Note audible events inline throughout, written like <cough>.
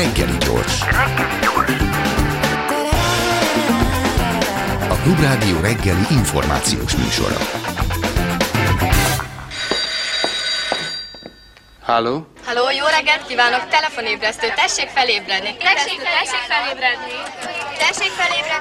Reggeli gyors. A Klubrádió reggeli információs műsora. Halló? Halló, jó reggelt kívánok! Telefonébresztő, tessék felébredni! Tessék, tessék felébredni!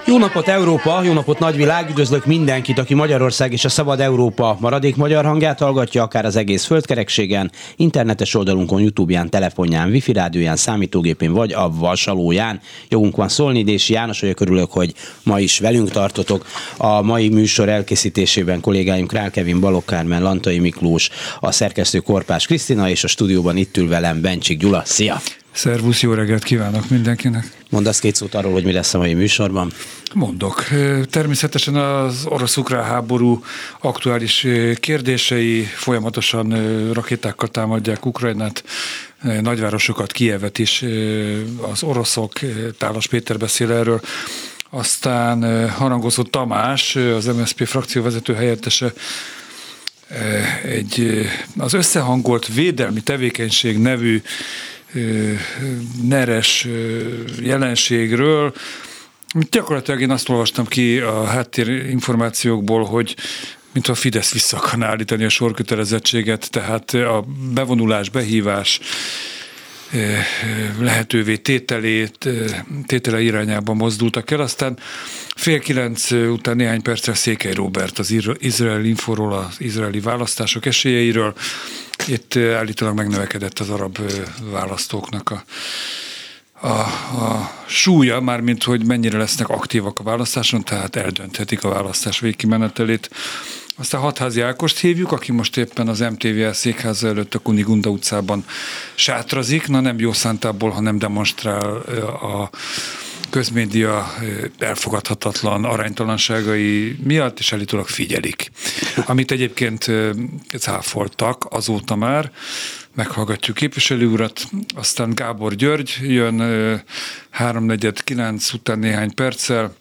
Jó napot Európa, jó napot nagyvilág, üdvözlök mindenkit, aki Magyarország és a Szabad Európa maradék magyar hangját hallgatja, akár az egész földkerekségen, internetes oldalunkon, Youtube-ján, telefonján, wifi rádióján, számítógépén vagy a vasalóján. Jogunk van szólni, és János vagyok, örülök, hogy ma is velünk tartotok. A mai műsor elkészítésében kollégáim Král Kevin, Kármen, Lantai Miklós, a szerkesztő Korpás Krisztina és a stúdióban itt ül velem Bencsik Gyula. Szia! Szervusz, jó reggelt kívánok mindenkinek! Mondasz két szót arról, hogy mi lesz a mai műsorban? Mondok. Természetesen az orosz-ukrán háború aktuális kérdései folyamatosan rakétákkal támadják Ukrajnát, nagyvárosokat, Kievet is az oroszok, Tálas Péter beszél erről, aztán harangozó Tamás, az MSZP frakció vezető helyettese egy az összehangolt védelmi tevékenység nevű neres jelenségről. Gyakorlatilag én azt olvastam ki a háttérinformációkból, hogy mint a Fidesz vissza akarná állítani a sorkötelezettséget, tehát a bevonulás, behívás lehetővé tételét, tétele irányába mozdultak el. Aztán fél kilenc után néhány perccel Székely Robert az Izrael Inforról, az izraeli választások esélyeiről. Itt állítólag megnövekedett az arab választóknak a a, a súlya, mármint hogy mennyire lesznek aktívak a választáson, tehát eldönthetik a választás végkimenetelét. Aztán Hatházi Ákost hívjuk, aki most éppen az MTVL székháza előtt a Kunigunda utcában sátrazik, na nem jó szántából, hanem demonstrál a közmédia elfogadhatatlan aránytalanságai miatt, és állítólag figyelik. Amit egyébként cáfoltak azóta már, meghallgatjuk képviselő urat, aztán Gábor György jön 3.49 után néhány perccel,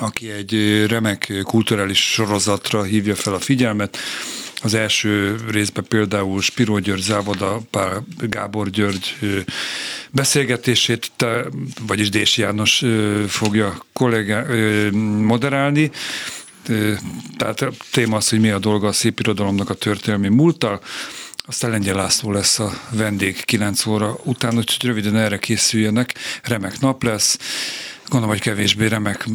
aki egy remek kulturális sorozatra hívja fel a figyelmet. Az első részben például Spiró György Závoda, Pál Gábor György beszélgetését, vagyis Dés János fogja kollégá, moderálni. Tehát a téma az, hogy mi a dolga a szép irodalomnak a történelmi múlttal. Aztán Lengyel László lesz a vendég 9 óra után, úgyhogy röviden erre készüljenek. Remek nap lesz gondolom, hogy kevésbé remek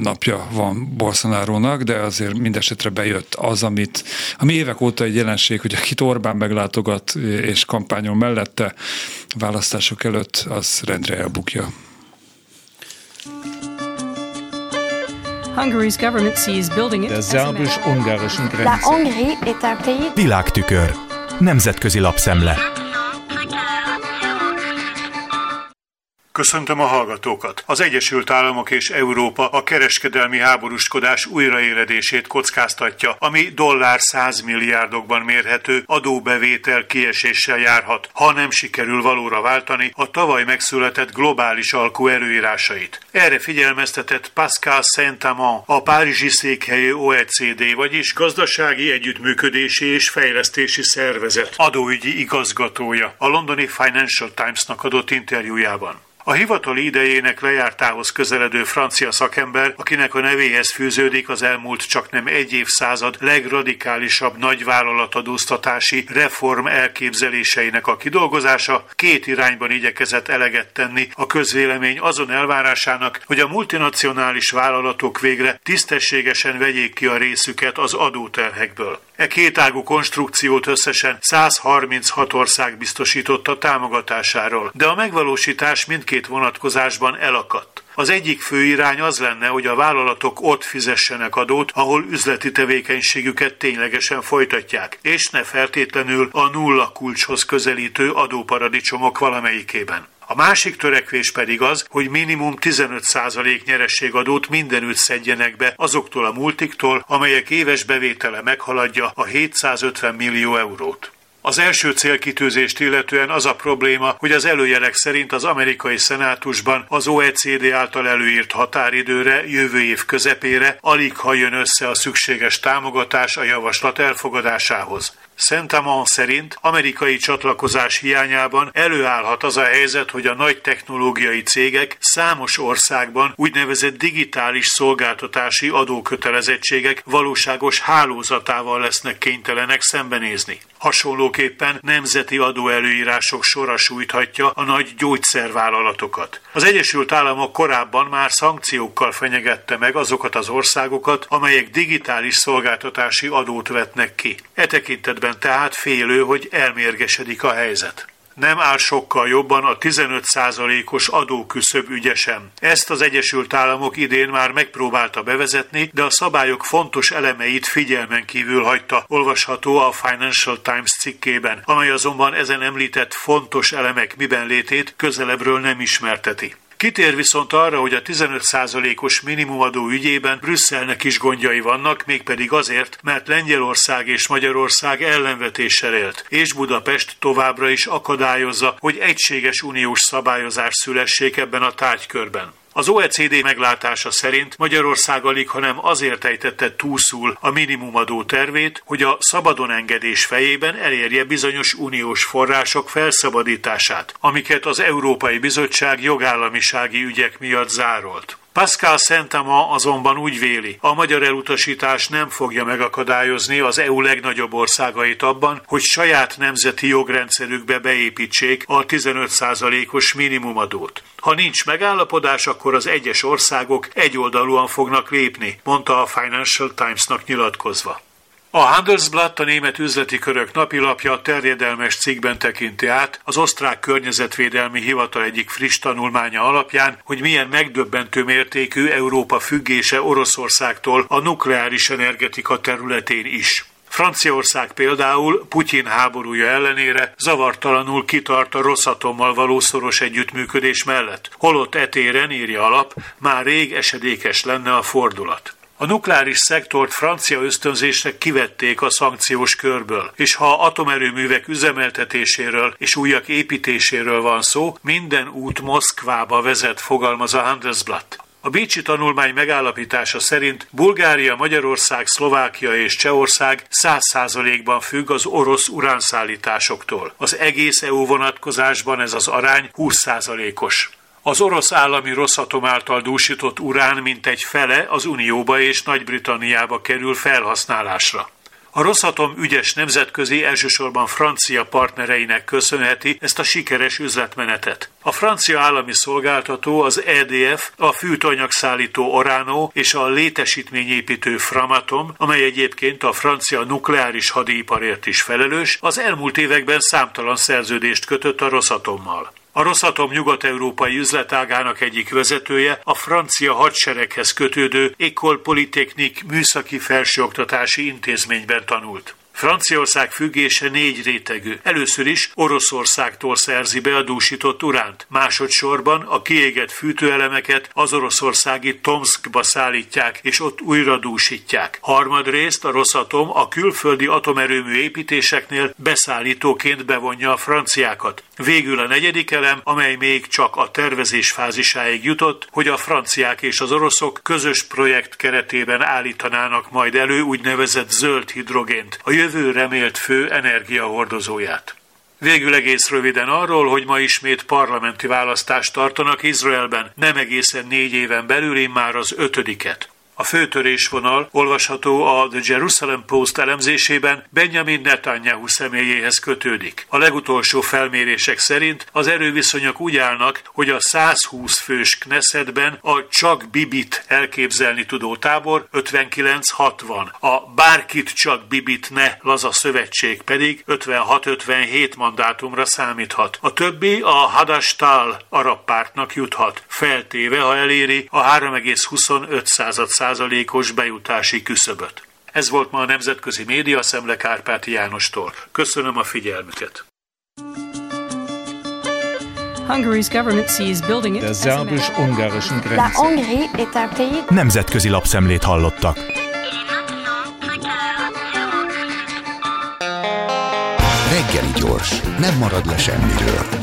napja van Bolsonaro-nak, de azért mindesetre bejött az, amit, ami évek óta egy jelenség, hogy akit Orbán meglátogat és kampányol mellette választások előtt, az rendre elbukja. Hungary's government sees building it Der szerbus-ungarischen La Grenze. Hongrie est un pays Világtükör. Nemzetközi lapszemle. Köszöntöm a hallgatókat! Az Egyesült Államok és Európa a kereskedelmi háborúskodás újraéledését kockáztatja, ami dollár 100 milliárdokban mérhető adóbevétel kieséssel járhat, ha nem sikerül valóra váltani a tavaly megszületett globális alkú előírásait. Erre figyelmeztetett Pascal Saint-Amand, a Párizsi székhelyű OECD, vagyis Gazdasági Együttműködési és Fejlesztési Szervezet adóügyi igazgatója a londoni Financial Times-nak adott interjújában. A hivatali idejének lejártához közeledő francia szakember, akinek a nevéhez fűződik az elmúlt csak nem egy évszázad legradikálisabb nagyvállalatadóztatási reform elképzeléseinek a kidolgozása, két irányban igyekezett eleget tenni a közvélemény azon elvárásának, hogy a multinacionális vállalatok végre tisztességesen vegyék ki a részüket az adóterhekből. E kétágú konstrukciót összesen 136 ország biztosította támogatásáról, de a megvalósítás mindkét vonatkozásban elakadt. Az egyik fő irány az lenne, hogy a vállalatok ott fizessenek adót, ahol üzleti tevékenységüket ténylegesen folytatják, és ne feltétlenül a nulla kulcshoz közelítő adóparadicsomok valamelyikében. A másik törekvés pedig az, hogy minimum 15% nyerességadót mindenütt szedjenek be azoktól a multiktól, amelyek éves bevétele meghaladja a 750 millió eurót. Az első célkitűzést illetően az a probléma, hogy az előjelek szerint az amerikai szenátusban az OECD által előírt határidőre jövő év közepére alig ha jön össze a szükséges támogatás a javaslat elfogadásához. Szentamon szerint amerikai csatlakozás hiányában előállhat az a helyzet, hogy a nagy technológiai cégek számos országban úgynevezett digitális szolgáltatási adókötelezettségek valóságos hálózatával lesznek kénytelenek szembenézni. Hasonlóképpen nemzeti adóelőírások sora sújthatja a nagy gyógyszervállalatokat. Az Egyesült Államok korábban már szankciókkal fenyegette meg azokat az országokat, amelyek digitális szolgáltatási adót vetnek ki. E tekintetben tehát félő, hogy elmérgesedik a helyzet nem áll sokkal jobban a 15%-os adóküszöb ügyesen. Ezt az Egyesült Államok idén már megpróbálta bevezetni, de a szabályok fontos elemeit figyelmen kívül hagyta, olvasható a Financial Times cikkében, amely azonban ezen említett fontos elemek miben létét közelebbről nem ismerteti. Kitér viszont arra, hogy a 15%-os minimumadó ügyében Brüsszelnek is gondjai vannak, mégpedig azért, mert Lengyelország és Magyarország ellenvetéssel élt, és Budapest továbbra is akadályozza, hogy egységes uniós szabályozás szülessék ebben a tárgykörben. Az OECD meglátása szerint Magyarország alig, hanem azért ejtette túlszul a minimumadó tervét, hogy a szabadon engedés fejében elérje bizonyos uniós források felszabadítását, amiket az Európai Bizottság jogállamisági ügyek miatt zárolt. Pascal Szentama azonban úgy véli, a magyar elutasítás nem fogja megakadályozni az EU legnagyobb országait abban, hogy saját nemzeti jogrendszerükbe beépítsék a 15%-os minimumadót. Ha nincs megállapodás, akkor az egyes országok egyoldalúan fognak lépni, mondta a Financial Times-nak nyilatkozva. A Handelsblatt a német üzleti körök napilapja terjedelmes cikkben tekinti át az osztrák környezetvédelmi hivatal egyik friss tanulmánya alapján, hogy milyen megdöbbentő mértékű Európa függése Oroszországtól a nukleáris energetika területén is. Franciaország például Putyin háborúja ellenére zavartalanul kitart a Rosszatommal való szoros együttműködés mellett, holott etéren írja alap, már rég esedékes lenne a fordulat. A nukleáris szektort francia ösztönzésnek kivették a szankciós körből, és ha atomerőművek üzemeltetéséről és újak építéséről van szó, minden út Moszkvába vezet, fogalmaz a Handelsblatt. A Bécsi tanulmány megállapítása szerint Bulgária, Magyarország, Szlovákia és Csehország 100%-ban függ az orosz uránszállításoktól. Az egész EU vonatkozásban ez az arány 20%-os. Az orosz állami Rosszatom által dúsított urán mintegy fele az Unióba és Nagy-Britanniába kerül felhasználásra. A Rosszatom ügyes nemzetközi, elsősorban francia partnereinek köszönheti ezt a sikeres üzletmenetet. A francia állami szolgáltató, az EDF, a fűtanyagszállító Orano és a létesítményépítő Framatom, amely egyébként a francia nukleáris hadiiparért is felelős, az elmúlt években számtalan szerződést kötött a Rosszatommal. A Rosszatom nyugat-európai üzletágának egyik vezetője a francia hadsereghez kötődő École Polytechnique műszaki felsőoktatási intézményben tanult. Franciaország függése négy rétegű. Először is Oroszországtól szerzi be uránt. Másodszorban a kiégett fűtőelemeket az oroszországi Tomskba szállítják, és ott újra dúsítják. Harmadrészt a Rosszatom a külföldi atomerőmű építéseknél beszállítóként bevonja a franciákat. Végül a negyedik elem, amely még csak a tervezés fázisáig jutott, hogy a franciák és az oroszok közös projekt keretében állítanának majd elő úgynevezett zöld hidrogént, a jövő remélt fő energiahordozóját. Végül egész röviden arról, hogy ma ismét parlamenti választást tartanak Izraelben, nem egészen négy éven belül, már az ötödiket. A főtörésvonal olvasható a The Jerusalem Post elemzésében Benjamin Netanyahu személyéhez kötődik. A legutolsó felmérések szerint az erőviszonyok úgy állnak, hogy a 120 fős Knessetben a csak Bibit elképzelni tudó tábor 59-60, a bárkit csak Bibit ne laza szövetség pedig 56-57 mandátumra számíthat. A többi a Hadastal arab pártnak juthat, feltéve, ha eléri a 3,25 százalékos bejutási küszöböt. Ez volt ma a Nemzetközi Média Szemle Kárpáti Jánostól. Köszönöm a figyelmüket! Hungary's government sees building it Der szerbus-ungarischen La Hongrie est un pays Nemzetközi lapszemlét hallottak. Reggeli gyors, nem marad le semmiről.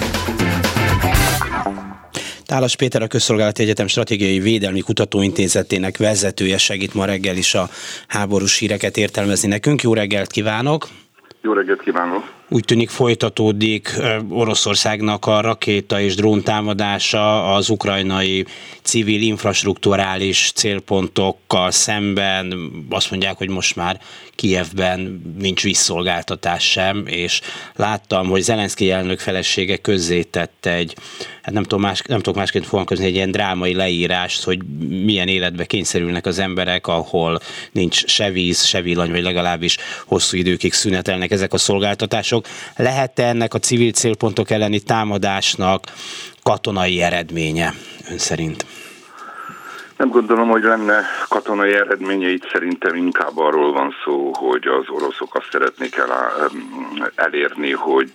Tálas Péter a Közszolgálati Egyetem Stratégiai Védelmi Kutatóintézetének vezetője segít ma reggel is a háborús híreket értelmezni nekünk. Jó reggelt kívánok! Jó reggelt kívánok! Úgy tűnik folytatódik Oroszországnak a rakéta és drón támadása az ukrajnai civil infrastruktúrális célpontokkal szemben. Azt mondják, hogy most már Kijevben nincs visszolgáltatás sem, és láttam, hogy Zelenszky elnök felesége közzétette egy, hát nem, tudom más, nem tudok másként fogalmazni, egy ilyen drámai leírást, hogy milyen életbe kényszerülnek az emberek, ahol nincs se víz, se villany, vagy legalábbis hosszú időkig szünetelnek ezek a szolgáltatások. Lehet-e ennek a civil célpontok elleni támadásnak katonai eredménye ön szerint? Nem gondolom, hogy lenne katonai eredménye, itt szerintem inkább arról van szó, hogy az oroszok azt szeretnék el, elérni, hogy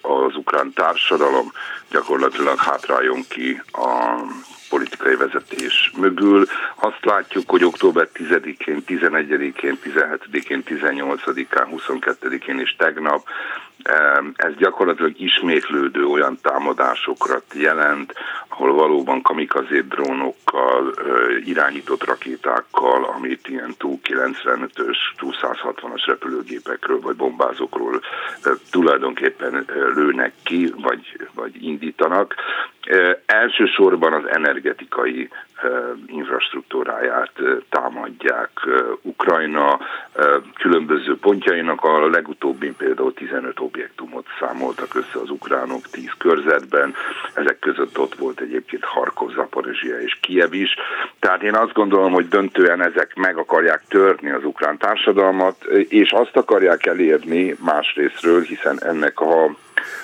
az ukrán társadalom gyakorlatilag hátráljon ki a politikai vezetés mögül. Azt látjuk, hogy október 10-én, 11-én, 17-én, 18-án, 22-én és tegnap ez gyakorlatilag ismétlődő olyan támadásokra jelent, ahol valóban kamikazé drónokkal, irányított rakétákkal, amit ilyen TU-95-ös, TU-160-as repülőgépekről vagy bombázókról tulajdonképpen lőnek ki, vagy, vagy indítanak. Elsősorban az energetikai infrastruktúráját támadják Ukrajna különböző pontjainak. A legutóbbi például 15 objektumot számoltak össze az ukránok 10 körzetben. Ezek között ott volt egyébként Harkov, Zaporizsia és Kiev is. Tehát én azt gondolom, hogy döntően ezek meg akarják törni az ukrán társadalmat, és azt akarják elérni másrésztről, hiszen ennek a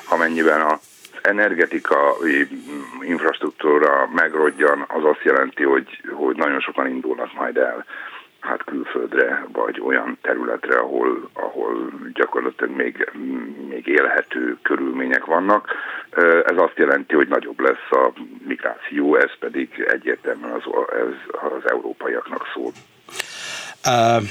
amennyiben a energetikai infrastruktúra megrodjan, az azt jelenti, hogy, hogy nagyon sokan indulnak majd el hát külföldre, vagy olyan területre, ahol, ahol gyakorlatilag még, még élhető körülmények vannak. Ez azt jelenti, hogy nagyobb lesz a migráció, ez pedig egyértelműen az, ez az európaiaknak szól. Uh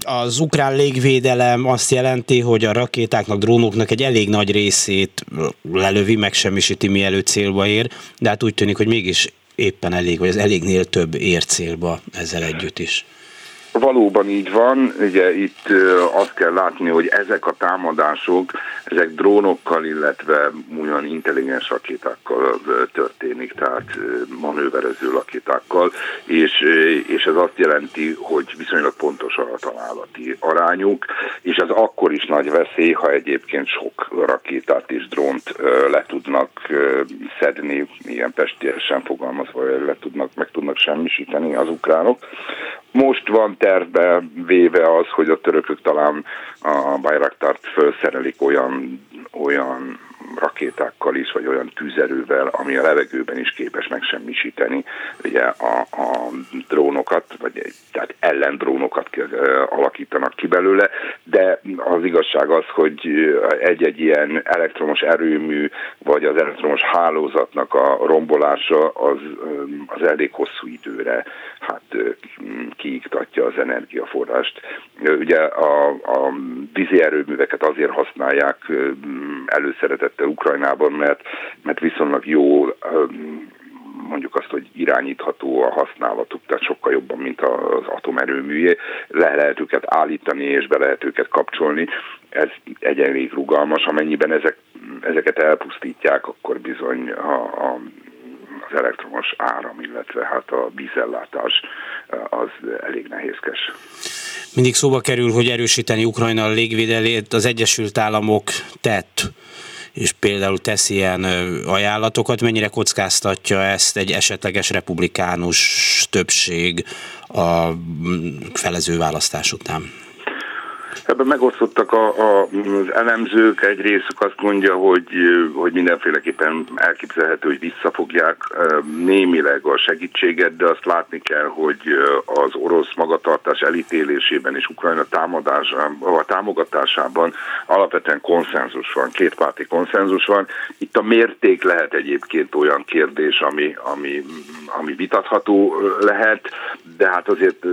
az ukrán légvédelem azt jelenti, hogy a rakétáknak, drónoknak egy elég nagy részét lelövi, megsemmisíti, mielőtt célba ér, de hát úgy tűnik, hogy mégis éppen elég, vagy az elégnél több ér célba ezzel együtt is. Valóban így van, ugye itt azt kell látni, hogy ezek a támadások, ezek drónokkal, illetve olyan intelligens rakétákkal történik, tehát manőverező rakétákkal, és, és ez azt jelenti, hogy viszonylag pontos a találati arányuk, és ez akkor is nagy veszély, ha egyébként sok rakétát és drónt le tudnak szedni, ilyen pestélyesen fogalmazva, le tudnak, meg tudnak semmisíteni az ukránok. Most van tervbe véve az, hogy a törökök talán a Bayraktart felszerelik olyan, olyan rakétákkal is, vagy olyan tűzerővel, ami a levegőben is képes megsemmisíteni ugye a, a drónokat, vagy tehát ellendrónokat alakítanak ki belőle, de az igazság az, hogy egy-egy ilyen elektromos erőmű, vagy az elektromos hálózatnak a rombolása az, az elég hosszú időre hát kiiktatja az energiaforrást. Ugye a, a vízi erőműveket azért használják előszeretettel Ukrajnában, mert, mert viszonylag jó mondjuk azt, hogy irányítható a használatuk, tehát sokkal jobban, mint az atomerőműjé. Le lehet őket állítani, és be lehet őket kapcsolni. Ez egyenlég rugalmas, amennyiben ezek, ezeket elpusztítják, akkor bizony a, a az elektromos áram, illetve hát a vízellátás az elég nehézkes. Mindig szóba kerül, hogy erősíteni Ukrajna a légvédelét az Egyesült Államok tett és például tesz ilyen ajánlatokat, mennyire kockáztatja ezt egy esetleges republikánus többség a felező választás után? Ebben megosztottak a, a, az elemzők, egy részük azt mondja, hogy, hogy mindenféleképpen elképzelhető, hogy visszafogják némileg a segítséget, de azt látni kell, hogy az orosz magatartás elítélésében és Ukrajna támadásában, a támogatásában alapvetően konszenzus van, kétpárti konszenzus van. Itt a mérték lehet egyébként olyan kérdés, ami, ami, ami vitatható lehet, de hát azért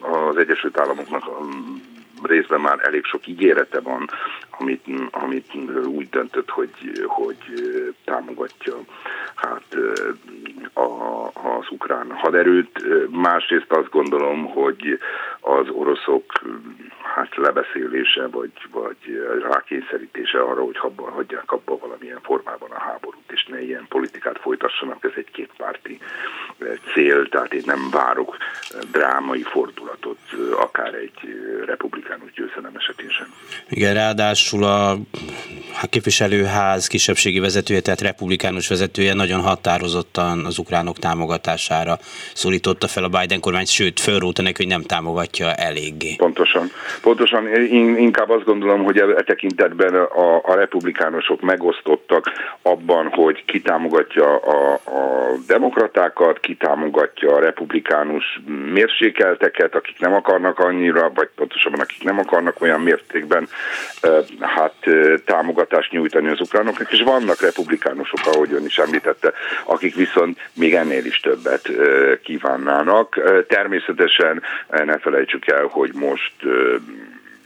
az Egyesült Államoknak részben már elég sok ígérete van, amit, amit úgy döntött, hogy, hogy támogatja hát, a, az ukrán haderőt. Másrészt azt gondolom, hogy az oroszok hát lebeszélése, vagy, vagy rákényszerítése arra, hogy abban hagyják abba valamilyen formában a háborút, és ne ilyen politikát folytassanak, ez egy kétpárti cél, tehát én nem várok drámai fordulatot, akár egy republikánus győzelem esetén sem. Igen, ráadásul a, a képviselőház kisebbségi vezetője, tehát republikánus vezetője nagyon határozottan az ukránok támogatására szólította fel a Biden kormányt, sőt, fölróta neki, hogy nem támogatja eléggé. Pontosan. Pontosan. Én inkább azt gondolom, hogy e tekintetben a, a republikánusok megosztottak abban, hogy ki támogatja a, a demokratákat, ki támogatja a republikánus mérsékelteket, akik nem akarnak annyira, vagy pontosabban akik nem akarnak olyan mértékben hát támogatást nyújtani az ukránoknak, és vannak republikánusok, ahogy ön is említette, akik viszont még ennél is többet kívánnának. Természetesen ne felejtsük el, hogy most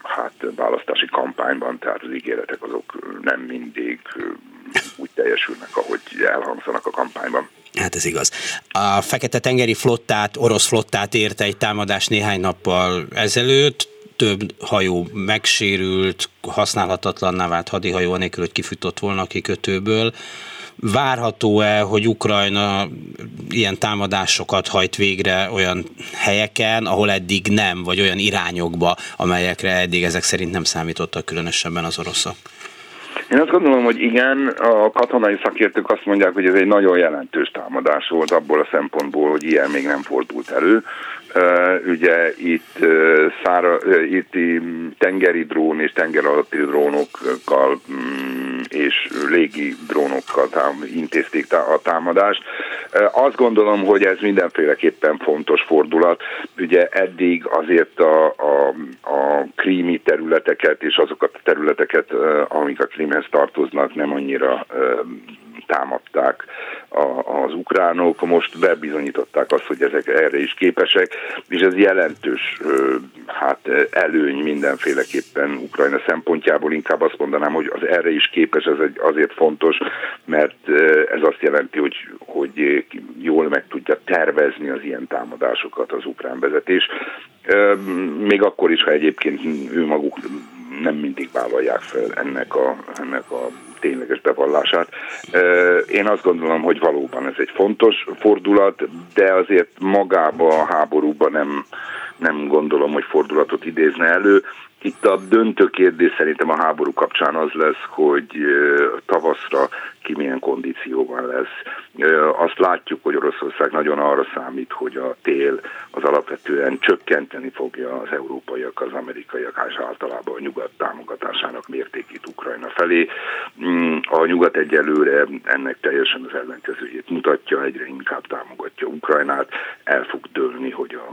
hát választási kampányban, tehát az ígéretek azok nem mindig úgy teljesülnek, ahogy elhangzanak a kampányban. Hát ez igaz. A Fekete-tengeri flottát, orosz flottát érte egy támadás néhány nappal ezelőtt, több hajó megsérült, használhatatlanná vált hadihajó, anélkül, hogy kifutott volna a kikötőből. Várható-e, hogy Ukrajna ilyen támadásokat hajt végre olyan helyeken, ahol eddig nem, vagy olyan irányokba, amelyekre eddig ezek szerint nem számítottak különösebben az oroszok? Én azt gondolom, hogy igen, a katonai szakértők azt mondják, hogy ez egy nagyon jelentős támadás volt abból a szempontból, hogy ilyen még nem fordult elő. Ugye itt, szára, itt tengeri drón és tenger alatti drónokkal mm, és légi drónokkal intézték a támadást. Azt gondolom, hogy ez mindenféleképpen fontos fordulat. Ugye eddig azért a, a, a krími területeket és azokat a területeket, amik a krímhez tartoznak, nem annyira támadták az ukránok, most bebizonyították azt, hogy ezek erre is képesek, és ez jelentős hát előny mindenféleképpen Ukrajna szempontjából, inkább azt mondanám, hogy az erre is képes, ez egy azért fontos, mert ez azt jelenti, hogy, hogy jól meg tudja tervezni az ilyen támadásokat az ukrán vezetés, még akkor is, ha egyébként ő maguk nem mindig vállalják fel ennek a, ennek a tényleges bevallását. Én azt gondolom, hogy valóban ez egy fontos fordulat, de azért magába a háborúban nem, nem gondolom, hogy fordulatot idézne elő. Itt a döntő kérdés szerintem a háború kapcsán az lesz, hogy tavaszra ki milyen kondícióban lesz. Azt látjuk, hogy Oroszország nagyon arra számít, hogy a tél az alapvetően csökkenteni fogja az európaiak, az amerikaiak és általában a nyugat támogatásának mértékét Ukrajna felé. Mm, a nyugat egyelőre ennek teljesen az ellenkezőjét mutatja, egyre inkább támogatja Ukrajnát, el fog dőlni, hogy a,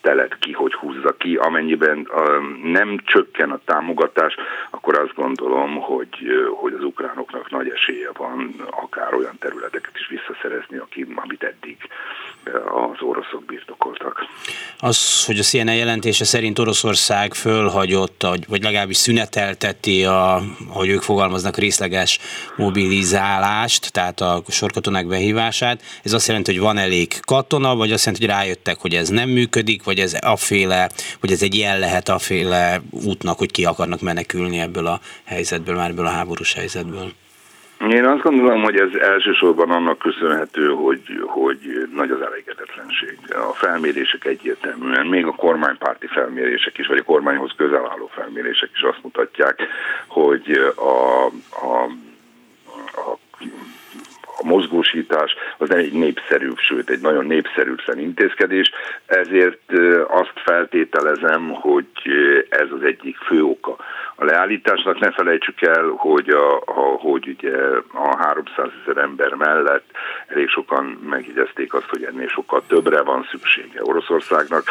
telet ki, hogy húzza ki. Amennyiben a, nem csökken a támogatás, akkor azt gondolom, hogy, hogy az ukránoknak nagy esélye van akár olyan területeket is visszaszerezni, amit eddig az oroszok birtokoltak. Az, hogy a CNN jelentése szerint Oroszország fölhagyott, vagy legalábbis szünetelteti, a, hogy ők fogalmaznak, részleges mobilizálást, tehát a sorkatonák behívását. Ez azt jelenti, hogy van elég katona, vagy azt jelenti, hogy rájöttek, hogy ez nem működik, vagy ez aféle, vagy ez egy jel lehet aféle útnak, hogy ki akarnak menekülni ebből a helyzetből, már ebből a háborús helyzetből. Én azt gondolom, hogy ez elsősorban annak köszönhető, hogy, hogy nagy az elégedetlenség. A felmérések egyértelműen, még a kormánypárti felmérések is, vagy a kormányhoz közel álló felmérések is azt mutatják, hogy a, a, a a mozgósítás az egy népszerű, sőt egy nagyon népszerűtlen intézkedés, ezért azt feltételezem, hogy ez az egyik fő oka a leállításnak. Ne felejtsük el, hogy, a, a, hogy ugye a 300 ezer ember mellett elég sokan megjegyezték azt, hogy ennél sokkal többre van szüksége Oroszországnak,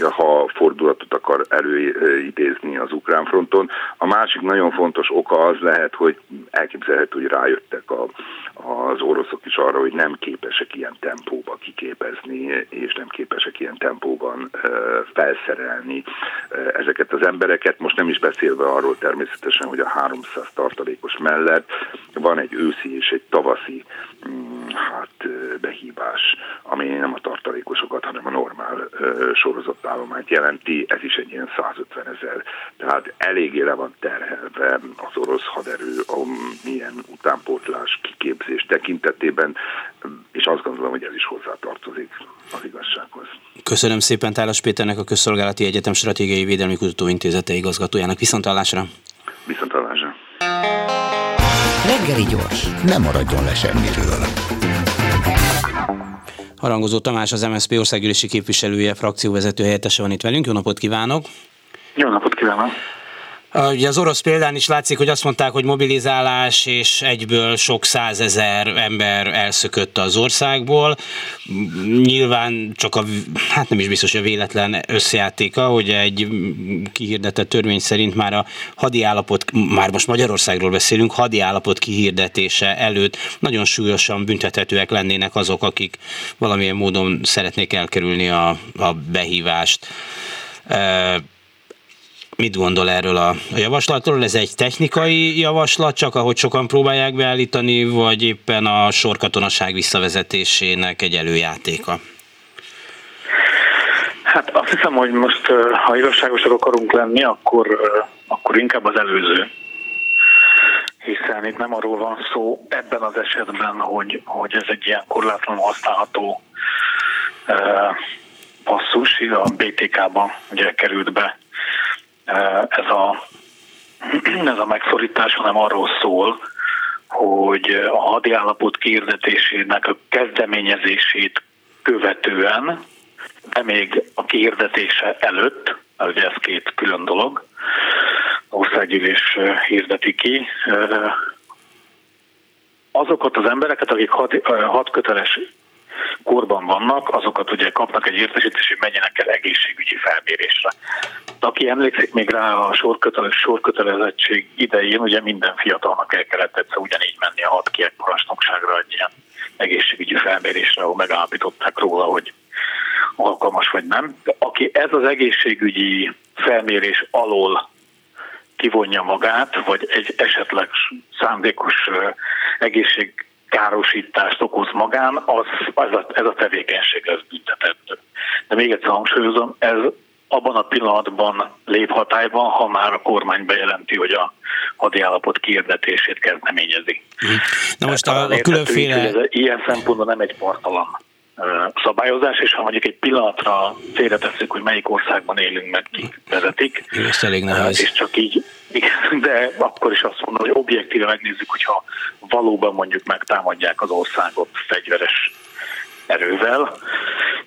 ha fordulatot akar előidézni az ukrán fronton. A másik nagyon fontos oka az lehet, hogy elképzelhető, hogy rájöttek a, az oroszok is arra, hogy nem képesek ilyen tempóba kiképezni, és nem képesek ilyen tempóban felszerelni ezeket az embereket. Most nem is beszélve arról természetesen, hogy a 300 tartalékos mellett van egy őszi és egy tavaszi mm, hát, behívás, ami nem a tartalékosokat, hanem a normál sorozatállományt jelenti, ez is egy ilyen 150 ezer. Tehát eléggé le van terhelve az orosz haderő a milyen utánpótlás, kiképzés tekintetében, és azt gondolom, hogy ez is hozzátartozik az igazsághoz. Köszönöm szépen Tálas Péternek, a Közszolgálati Egyetem Stratégiai Védelmi Kutatóintézete igazgatójának. Viszontalásra! Viszontalásra! Reggeli gyors, nem maradjon le semmiről. Harangozó Tamás, az MSZP országgyűlési képviselője, frakcióvezető helyettese van itt velünk. Jó napot kívánok! Jó napot kívánok! Ugye az orosz példán is látszik, hogy azt mondták, hogy mobilizálás, és egyből sok százezer ember elszökött az országból. Nyilván csak a, hát nem is biztos, hogy a véletlen összejátéka, hogy egy kihirdetett törvény szerint már a hadi állapot, már most Magyarországról beszélünk, hadi állapot kihirdetése előtt nagyon súlyosan büntethetőek lennének azok, akik valamilyen módon szeretnék elkerülni a, a behívást Mit gondol erről a, javaslatról? Ez egy technikai javaslat, csak ahogy sokan próbálják beállítani, vagy éppen a sorkatonaság visszavezetésének egy előjátéka? Hát azt hiszem, hogy most, ha igazságosak akarunk lenni, akkor, akkor inkább az előző. Hiszen itt nem arról van szó ebben az esetben, hogy, hogy ez egy ilyen korlátlanul használható passzus, a BTK-ban ugye került be ez a, <clears throat> ez a megszorítás, hanem arról szól, hogy a hadi állapot kiirdetésének a kezdeményezését követően, de még a kiirdetése előtt, ugye ez két külön dolog, országgyűlés hirdeti ki, azokat az embereket, akik hat, hat köteles korban vannak, azokat ugye kapnak egy értesítést, hogy menjenek el egészségügyi felmérésre. Aki emlékszik még rá a sorkötele, sorkötelezettség idején, ugye minden fiatalnak el kellett egyszer ugyanígy menni a hat kiek parancsnokságra egy ilyen egészségügyi felmérésre, ahol megállapították róla, hogy alkalmas vagy nem. De aki ez az egészségügyi felmérés alól kivonja magát, vagy egy esetleg szándékos egészség károsítást okoz magán, az, az a, ez a tevékenység lesz büntetett. De még egyszer hangsúlyozom, ez abban a pillanatban lép hatályban, ha már a kormány bejelenti, hogy a hadi állapot kiirdetését kezdeményezi. Na most a, a különféle... ez ilyen szempontból nem egy partalan szabályozás, és ha mondjuk egy pillanatra félretesszük, hogy melyik országban élünk, meg kik vezetik, Ez elég nehéz. és csak így, de akkor is azt mondom, hogy objektíve megnézzük, hogyha valóban mondjuk megtámadják az országot fegyveres erővel,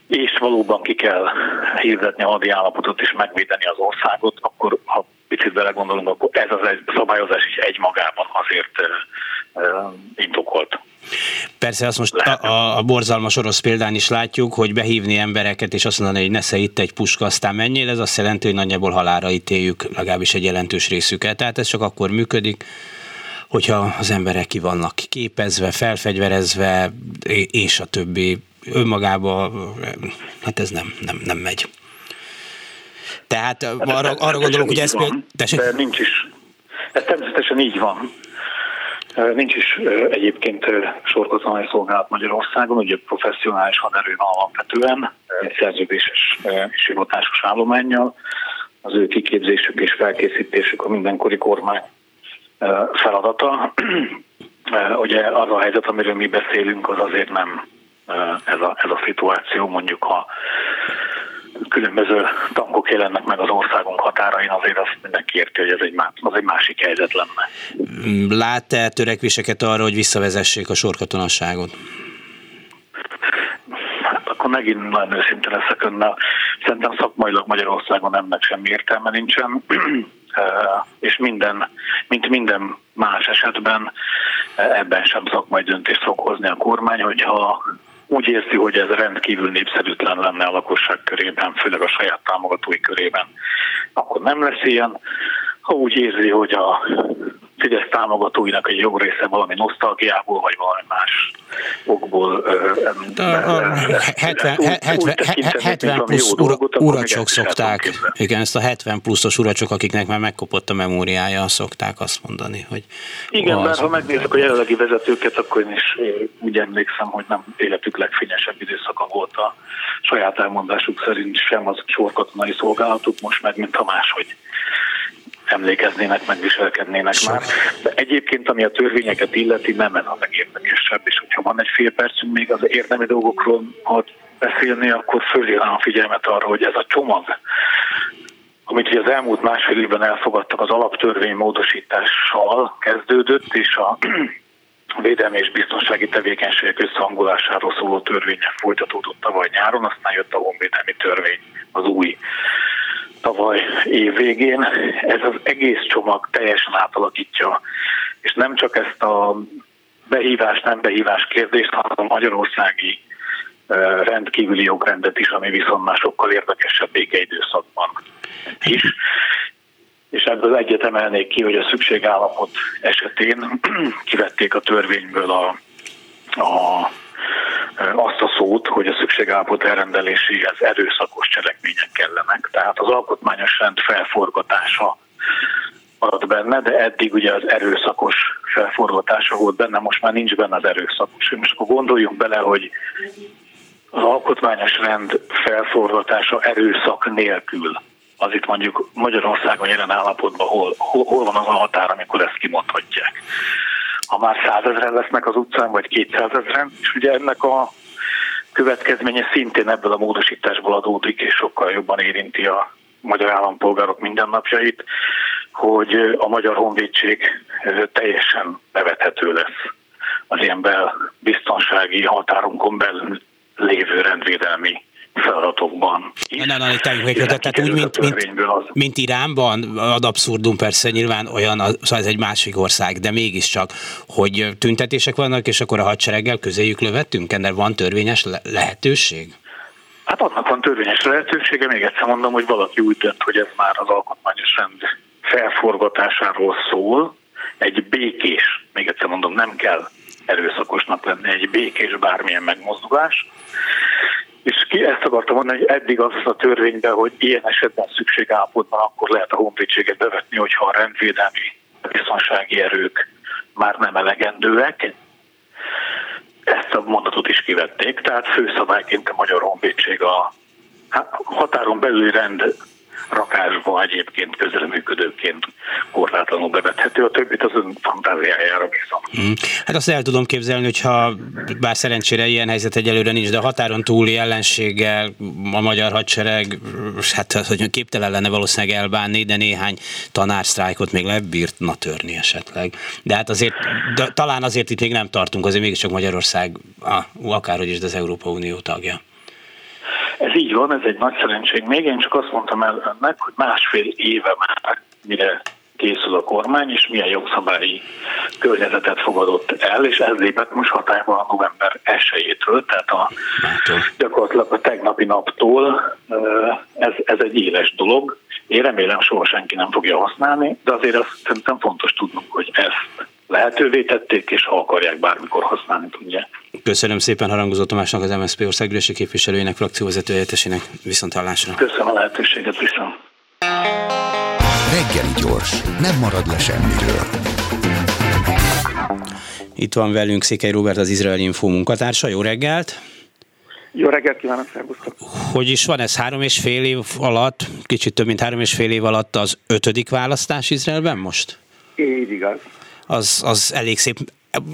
és valóban ki kell hirdetni a hadi állapotot és megvédeni az országot, akkor ha picit belegondolunk, akkor ez az egy szabályozás is egymagában azért indokolt. Persze azt most a, a, a borzalmas orosz példán is látjuk, hogy behívni embereket és azt mondani, hogy nesze itt egy puska, aztán menjél, ez azt jelenti, hogy nagyjából halára ítéljük legalábbis egy jelentős részüket. Tehát ez csak akkor működik, hogyha az emberek ki vannak képezve, felfegyverezve, és a többi önmagába, hát ez nem, nem, nem megy. Tehát hát arra, arra gondolok, hogy ez például... De nincs is. Ez természetesen így van. Nincs is egyébként sorkatonai szolgálat Magyarországon, ugye professzionális haderő van alapvetően, szerződéses és hivatásos állományjal. Az ő kiképzésük és felkészítésük a mindenkori kormány feladata. <clears throat> Ugye arra a helyzet, amiről mi beszélünk, az azért nem ez a, ez a szituáció, mondjuk ha különböző tankok jelennek meg az országunk határain, azért azt mindenki érti, hogy ez egy, más, az egy másik helyzet lenne. Lát-e törekvéseket arra, hogy visszavezessék a sorkatonasságot? Hát akkor megint nagyon őszinte leszek önnel. Szerintem szakmailag Magyarországon ennek semmi értelme nincsen, <clears throat> és minden, mint minden más esetben ebben sem szakmai döntést fog hozni a kormány, hogyha úgy érzi, hogy ez rendkívül népszerűtlen lenne a lakosság körében, főleg a saját támogatói körében, akkor nem lesz ilyen. Ha úgy érzi, hogy a Fidesz támogatóinak egy jó része valami nosztalgiából, vagy valami más okból. 70, plusz uracsok szokták, igen, ezt a 70 pluszos uracsok, akiknek már megkopott a memóriája, szokták azt mondani, hogy... Igen, bár ha megnézzük a jelenlegi vezetőket, akkor én is úgy emlékszem, hogy nem életük legfényesebb időszaka volt a saját elmondásuk szerint sem az sorkatonai szolgálatuk, most meg mint a máshogy emlékeznének, megviselkednének már. De egyébként, ami a törvényeket illeti, nem ez a legérdekesebb, és hogyha van egy fél percünk még az érdemi dolgokról beszélni, akkor fölhívnám a figyelmet arra, hogy ez a csomag, amit ugye az elmúlt másfél évben elfogadtak, az alaptörvény módosítással kezdődött, és a <clears throat> védelmi és biztonsági tevékenységek összehangolásáról szóló törvénye folytatódott tavaly nyáron, aztán jött a honvédelmi törvény, az új tavaly év végén. Ez az egész csomag teljesen átalakítja, és nem csak ezt a behívás, nem behívás kérdést, hanem a magyarországi rendkívüli jogrendet is, ami viszont már sokkal érdekesebb békeidőszakban is. És ebből egyet emelnék ki, hogy a szükségállapot esetén <clears throat> kivették a törvényből a, a azt a szót, hogy a szükségállapot elrendeléséhez erőszakos cselekmények kellenek. Tehát az alkotmányos rend felforgatása maradt benne, de eddig ugye az erőszakos felforgatása volt benne, most már nincs benne az erőszakos. Most akkor gondoljunk bele, hogy az alkotmányos rend felforgatása erőszak nélkül, az itt mondjuk Magyarországon jelen állapotban hol, hol, hol van az a határ, amikor ezt kimondhatják ha már százezren lesznek az utcán, vagy kétszázezren, és ugye ennek a következménye szintén ebből a módosításból adódik, és sokkal jobban érinti a magyar állampolgárok mindennapjait, hogy a Magyar Honvédség teljesen bevethető lesz az ilyen biztonsági határunkon belül lévő rendvédelmi feladatokban. Na, na, na, tehát úgy, mint, mint, mint Iránban, ad abszurdum persze, nyilván olyan, szóval ez egy másik ország, de mégiscsak, hogy tüntetések vannak, és akkor a hadsereggel közéjük lövettünk, ennek van törvényes le- lehetőség? Hát annak van törvényes lehetősége, még egyszer mondom, hogy valaki úgy dönt, hogy ez már az alkotmányos rend felforgatásáról szól, egy békés, még egyszer mondom, nem kell erőszakosnak lenni, egy békés bármilyen megmozdulás, és ki ezt akartam mondani, hogy eddig az a törvényben, hogy ilyen esetben szükségállapotban akkor lehet a honvédséget bevetni, hogyha a rendvédelmi biztonsági erők már nem elegendőek. Ezt a mondatot is kivették, tehát főszabályként a Magyar Honvédség a határon belüli rend rakásba egyébként közreműködőként korlátlanul bevethető, a többit az ön fantáziájára bízom. Hmm. Hát azt el tudom képzelni, hogyha bár szerencsére ilyen helyzet egyelőre nincs, de a határon túli ellenséggel a magyar hadsereg, hát hogy képtelen lenne valószínűleg elbánni, de néhány tanársztrájkot még lebírtna törni esetleg. De hát azért, de talán azért itt még nem tartunk, azért mégiscsak Magyarország, ah, akárhogy is, de az Európa Unió tagja. Ez így van, ez egy nagy szerencség. Még én csak azt mondtam el önnek, hogy másfél éve már mire készül a kormány, és milyen jogszabályi környezetet fogadott el, és ez lépett most hatályba a november 1-től, tehát a, gyakorlatilag a tegnapi naptól ez, ez egy éles dolog. Én remélem soha senki nem fogja használni, de azért azt szerintem fontos tudnunk, hogy ezt lehetővé tették, és ha akarják, bármikor használni tudják. Köszönöm szépen Harangozó Tomásnak, az MSZP országgyűlési képviselőjének, frakcióvezető helyettesének viszont hallásra. Köszönöm a lehetőséget, viszont. Reggeli gyors, nem marad le semmiről. Itt van velünk Székely Robert, az Izrael Info munkatársa. Jó reggelt! Jó reggelt kívánok, szervusztok! Hogy is van ez három és fél év alatt, kicsit több mint három és fél év alatt az ötödik választás Izraelben most? Így igaz az, az elég szép.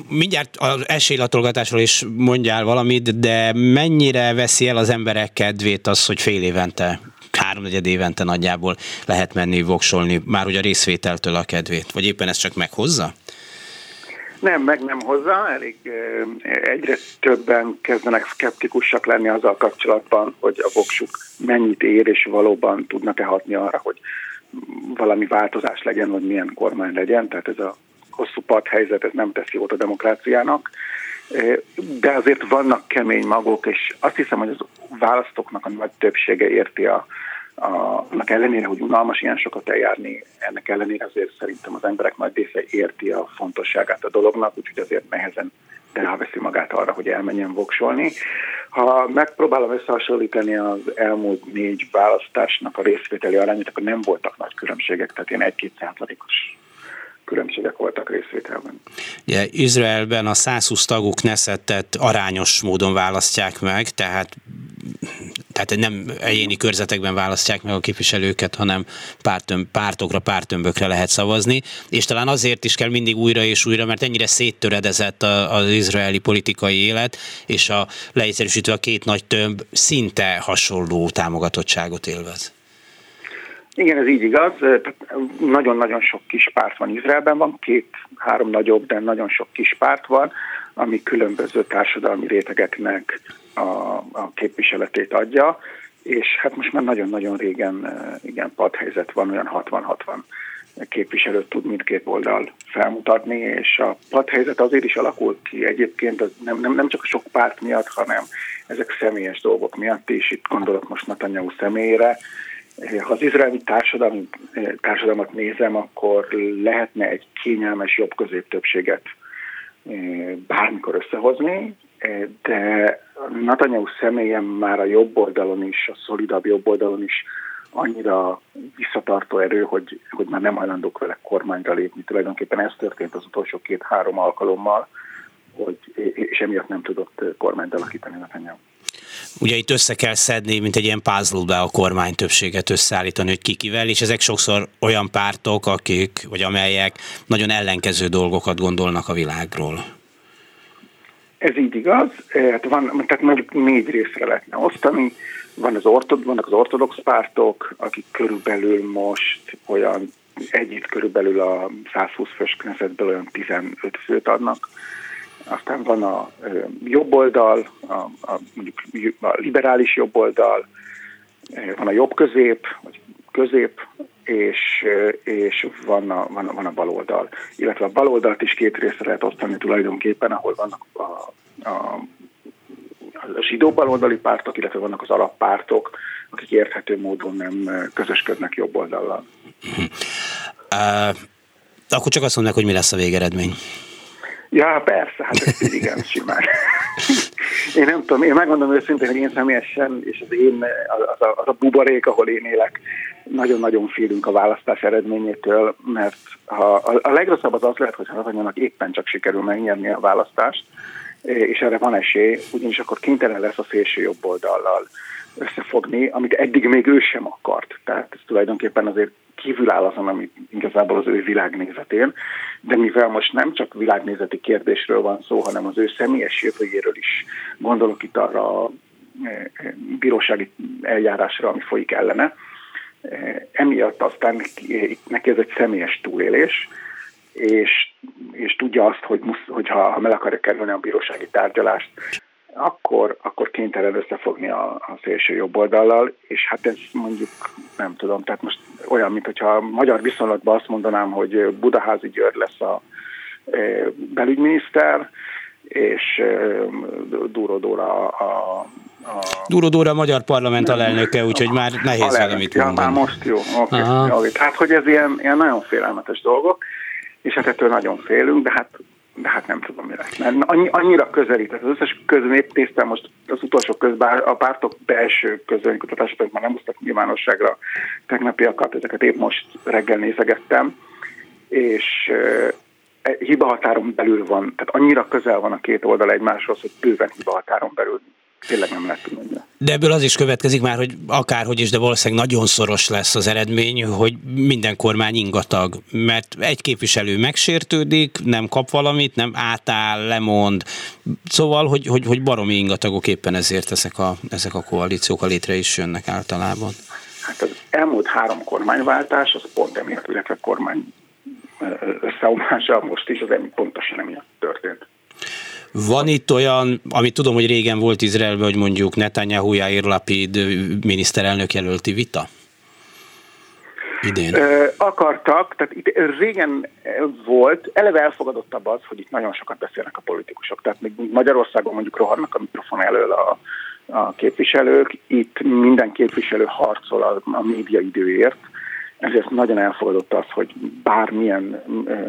Mindjárt az esélylatolgatásról is mondjál valamit, de mennyire veszi el az emberek kedvét az, hogy fél évente háromnegyed évente nagyjából lehet menni, voksolni, már ugye a részvételtől a kedvét, vagy éppen ez csak meghozza? Nem, meg nem hozza, elég egyre többen kezdenek szkeptikusak lenni azzal kapcsolatban, hogy a voksuk mennyit ér, és valóban tudnak-e hatni arra, hogy valami változás legyen, vagy milyen kormány legyen. Tehát ez a hosszú part helyzet, ez nem teszi jót a demokráciának. De azért vannak kemény magok, és azt hiszem, hogy az választóknak a nagy többsége érti a, a, annak ellenére, hogy unalmas ilyen sokat eljárni, ennek ellenére azért szerintem az emberek nagy része érti a fontosságát a dolognak, úgyhogy azért nehezen ráveszi magát arra, hogy elmenjen voksolni. Ha megpróbálom összehasonlítani az elmúlt négy választásnak a részvételi arányát, akkor nem voltak nagy különbségek, tehát ilyen egy-két százalékos különbségek voltak részvételben. Ugye, Izraelben a 120 tagú Knessetet arányos módon választják meg, tehát tehát nem egyéni körzetekben választják meg a képviselőket, hanem pártöm, pártokra, pártömbökre lehet szavazni, és talán azért is kell mindig újra és újra, mert ennyire széttöredezett az izraeli politikai élet, és a leegyszerűsítve a két nagy tömb szinte hasonló támogatottságot élvez. Igen, ez így igaz. Nagyon-nagyon sok kis párt van Izraelben, van két-három nagyobb, de nagyon sok kis párt van, ami különböző társadalmi rétegeknek a, a képviseletét adja, és hát most már nagyon-nagyon régen igen, padhelyzet van, olyan 60-60 képviselőt tud mindkét oldal felmutatni, és a padhelyzet azért is alakult ki egyébként, nem, nem, nem csak a sok párt miatt, hanem ezek személyes dolgok miatt is, itt gondolok most Netanyahu személyére, ha az izraeli társadalom, társadalmat nézem, akkor lehetne egy kényelmes jobb középtöbbséget eh, bármikor összehozni, eh, de Netanyahu személyen már a jobb oldalon is, a szolidabb jobb oldalon is annyira visszatartó erő, hogy, hogy már nem hajlandók vele kormányra lépni. Tulajdonképpen ez történt az utolsó két-három alkalommal, hogy, és emiatt nem tudott kormányt alakítani Netanyahu. Ugye itt össze kell szedni, mint egy ilyen puzzle a kormány többséget összeállítani, hogy kikivel, és ezek sokszor olyan pártok, akik, vagy amelyek nagyon ellenkező dolgokat gondolnak a világról. Ez így igaz. Hát van, tehát mondjuk négy részre lehetne osztani. Van az ortod, vannak az ortodox pártok, akik körülbelül most olyan együtt körülbelül a 120 fős kneszetből olyan 15 főt adnak aztán van a jobb oldal, a, a, mondjuk a liberális jobb oldal, van a jobb közép, vagy közép, és, és van, a, van, van a baloldal. Illetve a baloldalt is két részre lehet osztani tulajdonképpen, ahol vannak a, a, a zsidó baloldali pártok, illetve vannak az alappártok, akik érthető módon nem közösködnek jobb oldallal. Uh, akkor csak azt mondják, hogy mi lesz a végeredmény. Ja, persze, hát ez igen, simán. Én nem tudom, én megmondom őszintén, hogy én személyesen, és az én, az a, az a buborék, ahol én élek, nagyon-nagyon félünk a választás eredményétől, mert ha, a, a legrosszabb az az lehet, hogy Hatanyanak éppen csak sikerül megnyerni a választást, és erre van esély, ugyanis akkor kénytelen lesz a szélső jobb oldallal összefogni, amit eddig még ő sem akart. Tehát ez tulajdonképpen azért kívül áll azon, ami igazából az ő világnézetén, de mivel most nem csak világnézeti kérdésről van szó, hanem az ő személyes jövőjéről is gondolok itt arra a e, e, bírósági eljárásra, ami folyik ellene, e, emiatt aztán neki ez egy személyes túlélés, és, és tudja azt, hogy, musz, hogy ha, ha meg akarja kerülni a bírósági tárgyalást, akkor, akkor kénytelen összefogni a, a szélső jobb oldallal, és hát ez mondjuk nem tudom, tehát most olyan, mint hogyha a magyar viszonylatban azt mondanám, hogy Budaházi György lesz a e, belügyminiszter, és e, Dúró Dóra a, a Dúró Dóra a magyar parlament alelnöke, úgyhogy már nehéz vele mit mondani. Ja, már most jó. Okay. jó. Tehát, hogy ez ilyen, ilyen nagyon félelmetes dolgok, és hát ettől nagyon félünk, de hát de hát nem tudom, mi lesz. Mert annyi, annyira közelít, az összes közönép néztem most az utolsó közben, a pártok belső közönkutatások már nem hoztak nyilvánosságra tegnapiakat, ezeket épp most reggel nézegettem, és e, hibahatáron belül van, tehát annyira közel van a két oldal egymáshoz, hogy bőven hibahatáron belül tényleg nem lehet tudni. De ebből az is következik már, hogy akárhogy is, de valószínűleg nagyon szoros lesz az eredmény, hogy minden kormány ingatag, mert egy képviselő megsértődik, nem kap valamit, nem átáll, lemond. Szóval, hogy, hogy, hogy baromi ingatagok éppen ezért ezek a, ezek a koalíciók a létre is jönnek általában. Hát az elmúlt három kormányváltás, az pont emiatt, illetve kormány összeomlása most is, az pontosan emiatt történt. Van itt olyan, amit tudom, hogy régen volt Izraelben, hogy mondjuk Netanyahu, Yair Lapid miniszterelnök jelölti vita? Idén. Akartak, tehát itt régen volt, eleve elfogadottabb az, hogy itt nagyon sokat beszélnek a politikusok. Tehát még Magyarországon mondjuk rohannak a mikrofon elől a a képviselők. Itt minden képviselő harcol a, a média időért, ezért nagyon elfogadott az, hogy bármilyen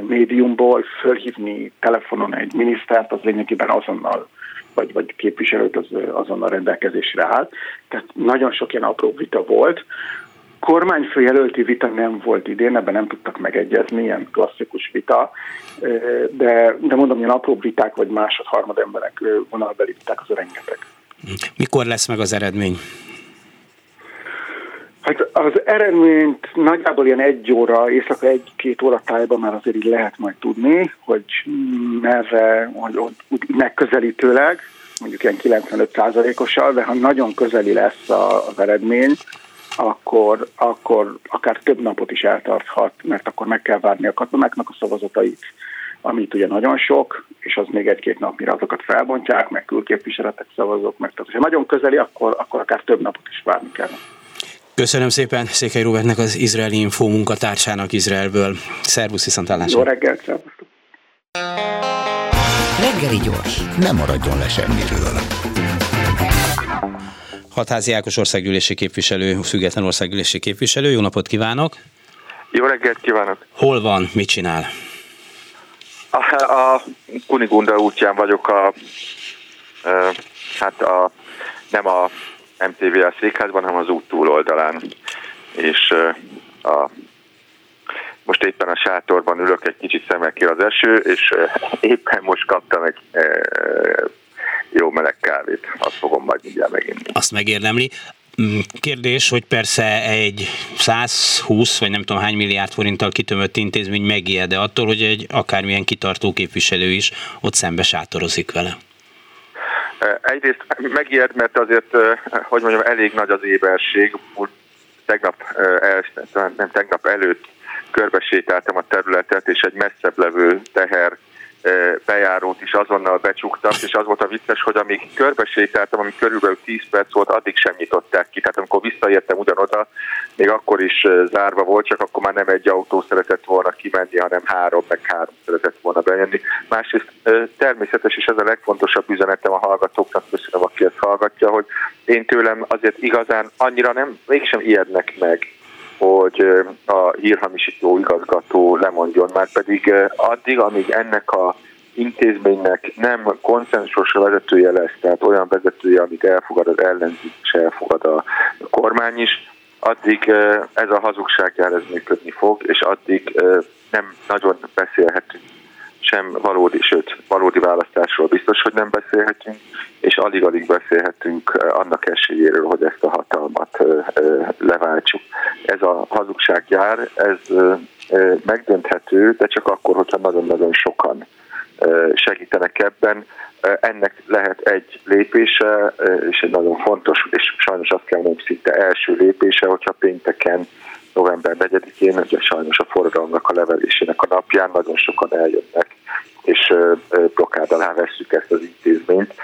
médiumból fölhívni telefonon egy minisztert, az lényegében azonnal vagy, vagy képviselőt az azonnal rendelkezésre áll. Tehát nagyon sok ilyen apró vita volt. Kormányfőjelölti vita nem volt idén, ebben nem tudtak megegyezni, ilyen klasszikus vita, de, de mondom, ilyen apró viták, vagy másod-harmad emberek vonalbeli viták, az rengeteg. Mikor lesz meg az eredmény? Hát az eredményt nagyjából ilyen egy óra, éjszaka egy-két óra tájban már azért így lehet majd tudni, hogy merre, hogy úgy megközelítőleg, mondjuk ilyen 95%-ossal, de ha nagyon közeli lesz az eredmény, akkor, akkor akár több napot is eltarthat, mert akkor meg kell várni a katonáknak a szavazatait, amit ugye nagyon sok, és az még egy-két nap, mire azokat felbontják, meg külképviseletek szavazók, meg tehát, ha nagyon közeli, akkor, akkor akár több napot is várni kell. Köszönöm szépen Székely Robertnek, az izraeli info munkatársának Izraelből. Szervusz, viszontlátásra. Jó reggelt, szervusz. Reggeli gyors, nem maradjon le semmiről. Hatházi Ákos országgyűlési képviselő, független országgyűlési képviselő. Jó napot kívánok! Jó reggelt kívánok! Hol van, mit csinál? A, a Kunigunda útján vagyok a, a hát a, nem a MTVL székházban, hanem az út túloldalán. És a, most éppen a sátorban ülök, egy kicsit szemel ki az eső, és éppen most kaptam egy jó meleg kávét. Azt fogom majd mindjárt meginni. Azt megérdemli. Mm, kérdés, hogy persze egy 120 vagy nem tudom hány milliárd forinttal kitömött intézmény megijed, de attól, hogy egy akármilyen kitartó képviselő is ott szembe sátorozik vele. Egyrészt megijed, mert azért, hogy mondjam, elég nagy az éberség. Tegnap, nem tegnap előtt körbesétáltam a területet, és egy messzebb levő teher bejárót is azonnal becsuktak, és az volt a vicces, hogy amíg körbesétáltam, amíg körülbelül 10 perc volt, addig sem nyitották ki. Tehát amikor visszaértem ugyanoda, még akkor is zárva volt, csak akkor már nem egy autó szeretett volna kimenni, hanem három, meg három szeretett volna bejönni. Másrészt természetes, és ez a legfontosabb üzenetem a hallgatóknak, köszönöm, aki ezt hallgatja, hogy én tőlem azért igazán annyira nem, mégsem ijednek meg hogy a hírhamisító igazgató lemondjon, már pedig addig, amíg ennek a intézménynek nem konszensus vezetője lesz, tehát olyan vezetője, amit elfogad az ellenzék és elfogad a kormány is, addig ez a hazugságjár ez működni fog, és addig nem nagyon beszélhetünk sem valódi, sőt, valódi választásról biztos, hogy nem beszélhetünk, és alig-alig beszélhetünk eh, annak esélyéről, hogy ezt a hatalmat eh, eh, leváltsuk. Ez a hazugságjár, ez megdönthető, de csak akkor, hogyha nagyon-nagyon sokan segítenek ebben. Ennek lehet egy lépése, és egy nagyon fontos, és sajnos azt kell mondani, szinte első lépése, hogyha pénteken november 4-én, ugye sajnos a forradalomnak a levelésének a napján nagyon sokan eljönnek, és blokkád alá vesszük ezt az intézményt.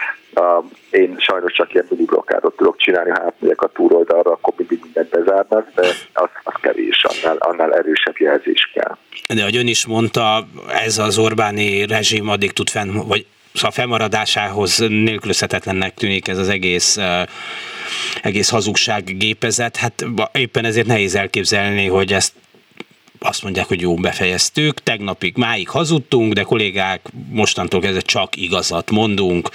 Én sajnos csak ilyen mini blokkádot tudok csinálni, ha átmegyek a túroldalra, akkor mindig mindent bezárnak, de az, az kevés, annál, annál erősebb jelzés kell. De ahogy ön is mondta, ez az Orbáni rezsim addig tud fenn, vagy szóval felmaradásához nélkülözhetetlennek tűnik ez az egész egész hazugság gépezet, hát éppen ezért nehéz elképzelni, hogy ezt azt mondják, hogy jó, befejeztük, tegnapig máig hazudtunk, de kollégák, mostantól kezdve csak igazat mondunk,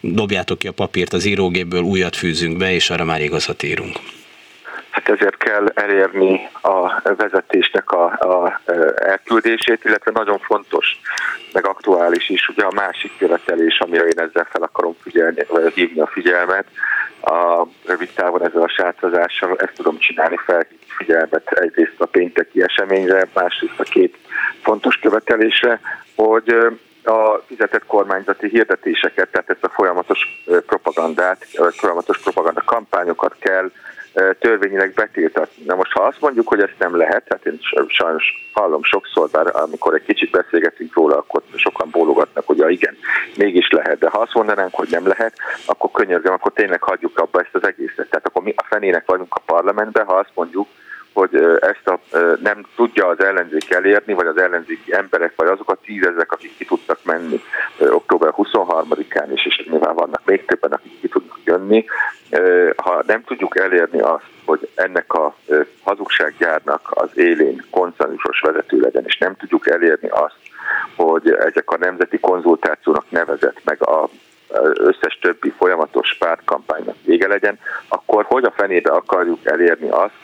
dobjátok ki a papírt az írógéből, újat fűzünk be, és arra már igazat írunk. Hát ezért kell elérni a vezetésnek a, a elküldését, illetve nagyon fontos, meg aktuális is, ugye a másik követelés, amire én ezzel fel akarom figyelni, vagy hívni a figyelmet, a rövid távon ezzel a sátrazással ezt tudom csinálni, fel figyelmet egyrészt a pénteki eseményre, másrészt a két fontos követelésre, hogy a fizetett kormányzati hirdetéseket, tehát ezt a folyamatos propagandát, folyamatos propaganda kampányokat kell törvényileg betiltatni. Na most, ha azt mondjuk, hogy ezt nem lehet, hát én sajnos hallom sokszor, bár amikor egy kicsit beszélgetünk róla, akkor sokan bólogatnak, hogy ja igen, mégis lehet, de ha azt mondanánk, hogy nem lehet, akkor könyörgöm, akkor tényleg hagyjuk abba ezt az egészet. Tehát akkor mi a fenének vagyunk a parlamentben, ha azt mondjuk, hogy ezt a, nem tudja az ellenzék elérni, vagy az ellenzéki emberek, vagy azok a tízezek, akik ki tudtak menni október 23-án is, és nyilván vannak még többen, akik ki tudnak jönni. Ha nem tudjuk elérni azt, hogy ennek a hazugsággyárnak az élén konszenzusos vezető legyen, és nem tudjuk elérni azt, hogy ezek a nemzeti konzultációnak nevezett, meg a összes többi folyamatos pártkampánynak vége legyen, akkor hogy a fenébe akarjuk elérni azt,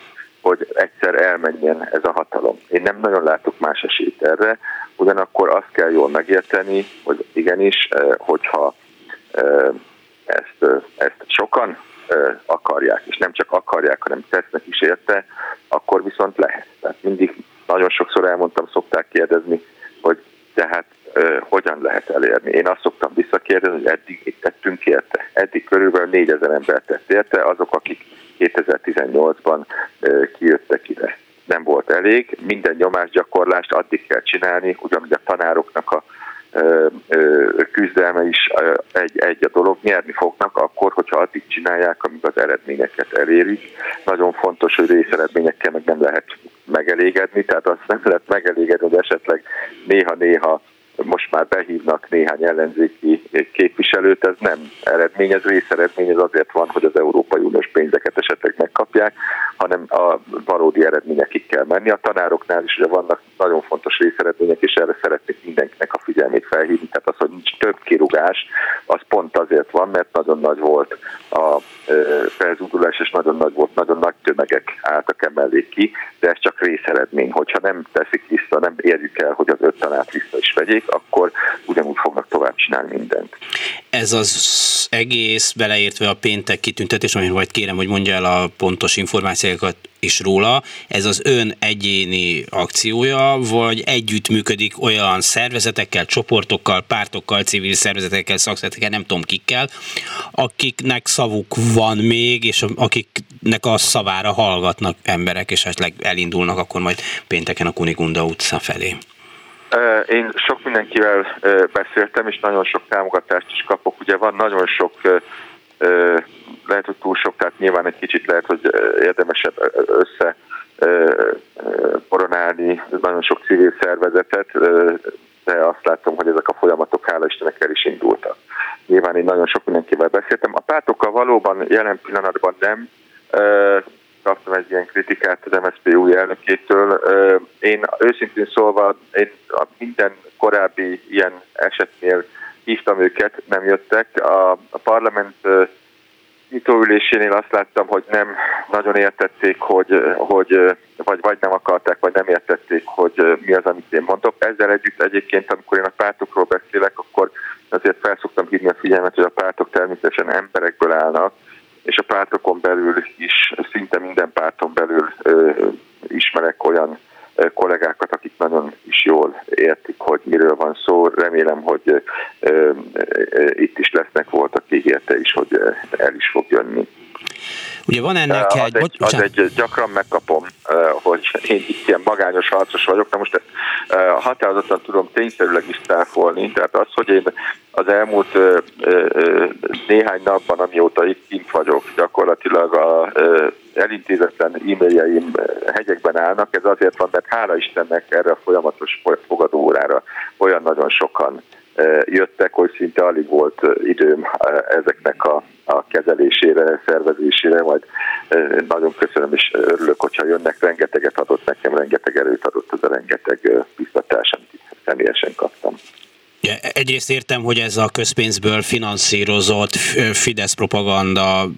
hogy egyszer elmenjen ez a hatalom. Én nem nagyon látok más esélyt erre, ugyanakkor azt kell jól megérteni, hogy igenis, hogyha ezt, ezt sokan akarják, és nem csak akarják, hanem tesznek is érte, akkor viszont lehet. Tehát mindig nagyon sokszor elmondtam, szokták kérdezni, hogy tehát hogyan lehet elérni. Én azt szoktam visszakérdezni, hogy eddig mit tettünk érte. Eddig körülbelül 4000 ember tett érte, azok, akik 2018-ban kijöttek ide. Nem volt elég, minden nyomásgyakorlást addig kell csinálni, ugyanúgy a tanároknak a küzdelme is egy, egy a dolog, nyerni fognak akkor, hogyha addig csinálják, amíg az eredményeket elérik. Nagyon fontos, hogy részeredményekkel meg nem lehet megelégedni, tehát azt nem lehet megelégedni, hogy esetleg néha-néha most már behívnak néhány ellenzéki képviselőt, ez nem eredmény, ez részeredmény, ez azért van, hogy az Európai Uniós pénzeket esetleg megkapják, hanem a valódi eredményekig kell menni. A tanároknál is ugye vannak nagyon fontos részeredmények, és erre szeretnék mindenkinek a figyelmét felhívni. Tehát az, hogy nincs több kirugás, az pont azért van, mert nagyon nagy volt a felzúdulás, és nagyon nagy volt, nagyon nagy tömegek álltak emellé ki, de ez csak részeredmény. Hogyha nem teszik vissza, nem érjük el, hogy az öt tanárt vissza is vegyék, akkor ugyanúgy fognak tovább csinálni mindent. Ez az egész, beleértve a péntek kitüntetés, amit majd kérem, hogy mondja el a pontos információkat is róla, ez az ön egyéni akciója, vagy együttműködik olyan szervezetekkel, csoportokkal, pártokkal, civil szervezetekkel, szakszervezetekkel, nem tudom kikkel, akiknek szavuk van még, és akiknek a szavára hallgatnak emberek, és esetleg elindulnak akkor majd pénteken a Kunigunda utca felé. Én sok mindenkivel beszéltem, és nagyon sok támogatást is kapok. Ugye van nagyon sok, lehet, hogy túl sok, tehát nyilván egy kicsit lehet, hogy érdemesebb össze koronálni nagyon sok civil szervezetet, de azt látom, hogy ezek a folyamatok hála Istennek el is indultak. Nyilván én nagyon sok mindenkivel beszéltem. A pártokkal valóban jelen pillanatban nem kaptam egy ilyen kritikát az MSZP új elnökétől. Én őszintén szólva, én minden korábbi ilyen esetnél hívtam őket, nem jöttek. A, a parlament nyitóülésénél azt láttam, hogy nem nagyon értették, hogy, hogy vagy, vagy nem akarták, vagy nem értették, hogy mi az, amit én mondok. Ezzel együtt egyébként, amikor én a pártokról beszélek, akkor azért felszoktam hívni a figyelmet, hogy a pártok természetesen emberekből állnak, és a pártokon belül is, szinte minden párton belül ismerek olyan kollégákat, akik nagyon is jól értik, hogy miről van szó. Remélem, hogy itt is lesznek, voltak ígérte is, hogy el is fog jönni. Ugye van ennek az egy... egy, az egy gyakran megkapom, hogy én itt ilyen magányos harcos vagyok, na most határozottan tudom tényszerűleg is táfolni, tehát az, hogy én az elmúlt néhány napban, amióta itt kint vagyok, gyakorlatilag a elintézetlen e-mailjeim hegyekben állnak, ez azért van, mert hála Istennek erre a folyamatos fogadóórára olyan nagyon sokan jöttek, hogy szinte alig volt időm ezeknek a, a kezelésére, szervezésére, majd nagyon köszönöm és örülök, hogyha jönnek, rengeteget adott nekem, rengeteg erőt adott az a rengeteg biztatás, amit személyesen kaptam. Egyrészt értem, hogy ez a közpénzből finanszírozott Fidesz propaganda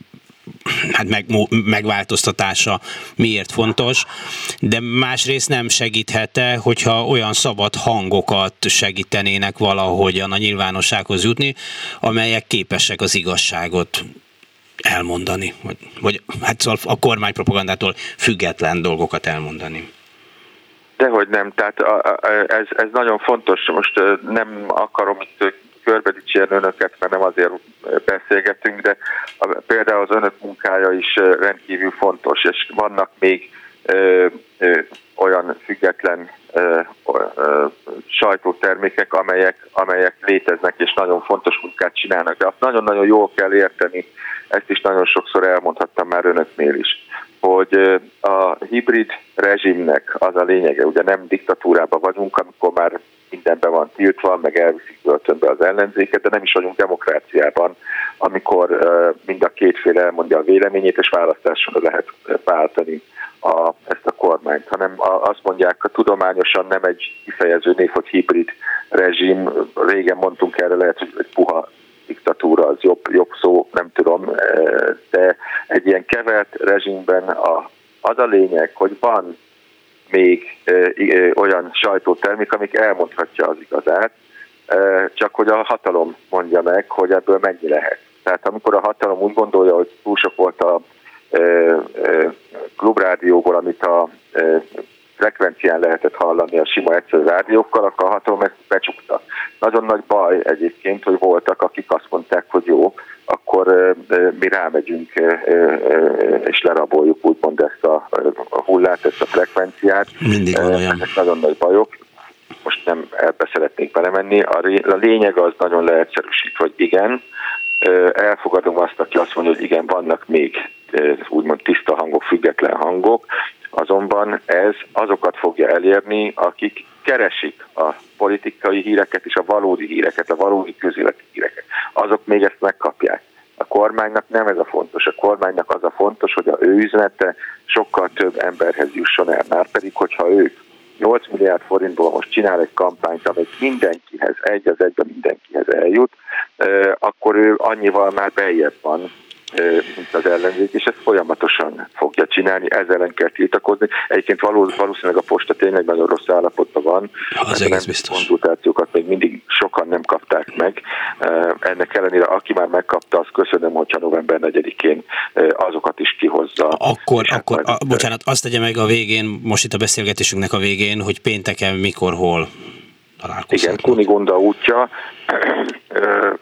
hát meg, megváltoztatása miért fontos, de másrészt nem segíthet-e, hogyha olyan szabad hangokat segítenének valahogyan a nyilvánossághoz jutni, amelyek képesek az igazságot elmondani, vagy, vagy hát szóval a kormánypropagandától független dolgokat elmondani. Dehogy nem, tehát a, a, ez, ez nagyon fontos, most nem akarom itt körbe dicsérni önöket, mert nem azért beszélgetünk, de a, például az önök munkája is rendkívül fontos, és vannak még ö, ö, olyan független ö, ö, sajtótermékek, amelyek, amelyek léteznek, és nagyon fontos munkát csinálnak. De azt nagyon-nagyon jól kell érteni, ezt is nagyon sokszor elmondhattam már önöknél is, hogy a hibrid rezsimnek az a lényege, ugye nem diktatúrában vagyunk, amikor már mindenben van tiltva, meg elviszik börtönbe az ellenzéket, de nem is vagyunk demokráciában, amikor mind a két fél elmondja a véleményét, és választásra lehet váltani a, ezt a kormányt, hanem a, azt mondják, a tudományosan nem egy kifejező név, hogy hibrid rezsim, régen mondtunk erre, lehet, hogy egy puha diktatúra az jobb, jobb szó, nem tudom, de egy ilyen kevert rezsimben a, az a lényeg, hogy van még olyan sajtótermék, amik elmondhatja az igazát, csak hogy a hatalom mondja meg, hogy ebből mennyi lehet. Tehát amikor a hatalom úgy gondolja, hogy túl sok volt a klubrádióból, amit a frekvencián lehetett hallani a sima egyszerű rádiókkal, akkor a hatalom ezt becsukta. Nagyon nagy baj egyébként, hogy voltak, akik azt mondták, hogy jó, akkor mi rámegyünk és leraboljuk úgymond ezt a hullát, ezt a frekvenciát. Mindig van olyan. Ezek nagyon nagy bajok. Most nem ebbe szeretnék belemenni. A lényeg az nagyon leegyszerűsít, hogy igen, elfogadom azt, aki azt mondja, hogy igen, vannak még úgymond tiszta hangok, független hangok, azonban ez azokat fogja elérni, akik keresik a politikai híreket és a valódi híreket, a valódi közéleti híreket. Azok még ezt megkapják. A kormánynak nem ez a fontos. A kormánynak az a fontos, hogy a ő üzenete sokkal több emberhez jusson el. Már pedig, hogyha ők 8 milliárd forintból most csinál egy kampányt, amely mindenkihez, egy az egyben mindenkihez eljut, akkor ő annyival már beljebb van, mint az ellenzék, és ezt folyamatosan fogja csinálni, ezzel ellen kell tiltakozni. Egyébként való, valószínűleg a posta tényleg nagyon rossz állapotban van. Az egész biztos. konzultációkat még mindig sokan nem kapták meg. Ennek ellenére, aki már megkapta, azt köszönöm, hogyha november 4-én azokat is kihozza. Akkor, akkor a, bocsánat, azt tegye meg a végén, most itt a beszélgetésünknek a végén, hogy pénteken mikor, hol igen, Kunigonda útja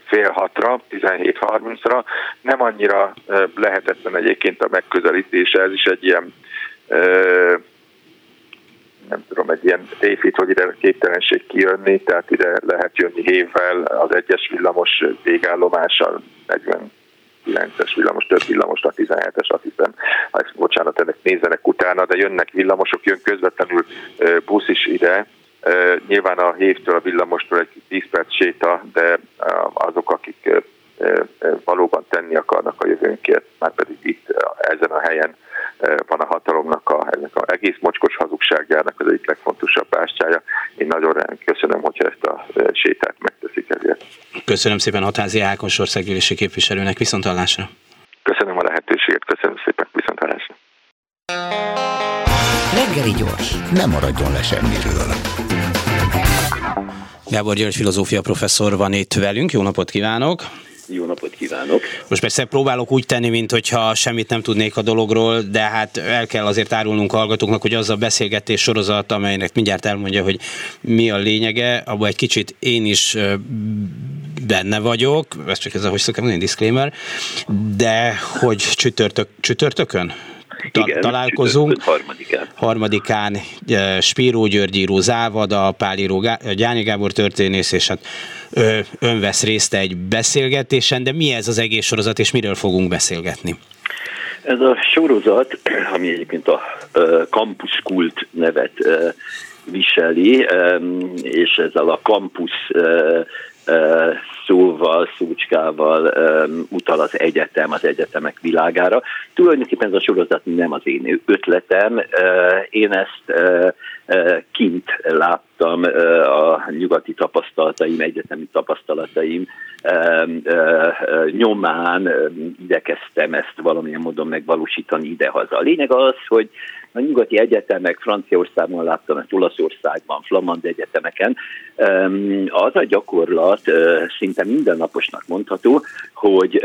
fél hatra, 17.30-ra. Nem annyira lehetetlen egyébként a megközelítése, ez is egy ilyen nem tudom, egy ilyen tévhit, hogy ide képtelenség kijönni, tehát ide lehet jönni hévvel, az egyes villamos végállomással, 49-es villamos, több villamos, a 17-es, azt hiszem, hát, bocsánat, ennek nézzenek utána, de jönnek villamosok, jön közvetlenül busz is ide, Nyilván a hévtől, a villamostól egy 10 perc séta, de azok, akik valóban tenni akarnak a jövőnkért, már pedig itt ezen a helyen van a hatalomnak, a, ennek az egész mocskos hazugságjának az egyik legfontosabb bástyája. Én nagyon köszönöm, hogyha ezt a sétát megteszik ezért. Köszönöm szépen Hatázi Ákos országgyűlési képviselőnek, viszontalásra. Köszönöm a lehetőséget, köszönöm szépen, viszontalásra. Reggeli gyors, nem maradjon le semmiről. Gábor György filozófia professzor van itt velünk. Jó napot kívánok! Jó napot kívánok! Most persze próbálok úgy tenni, mintha semmit nem tudnék a dologról, de hát el kell azért árulnunk hallgatóknak, hogy az a beszélgetés sorozat, amelynek mindjárt elmondja, hogy mi a lényege, abban egy kicsit én is benne vagyok, ez csak ez a, hogy szoktam mondani, disclaimer, de hogy csütörtök, csütörtökön? Ta- Igen, találkozunk. Harmadikán. Harmadikán Spíró György író Závada, Pál író Gyányi Gábor történész, és hát ön vesz részt egy beszélgetésen, de mi ez az egész sorozat, és miről fogunk beszélgetni? Ez a sorozat, <clears throat> ami egyébként a Campus Kult nevet viseli, és ezzel a campus szóval, szócskával utal az egyetem, az egyetemek világára. Tulajdonképpen ez a sorozat nem az én ötletem, én ezt kint láttam a nyugati tapasztalataim, egyetemi tapasztalataim nyomán igyekeztem ezt valamilyen módon megvalósítani idehaza. A lényeg az, hogy a nyugati egyetemek, Franciaországban láttam, Olaszországban, Flamand egyetemeken, az a gyakorlat szinte mindennaposnak mondható, hogy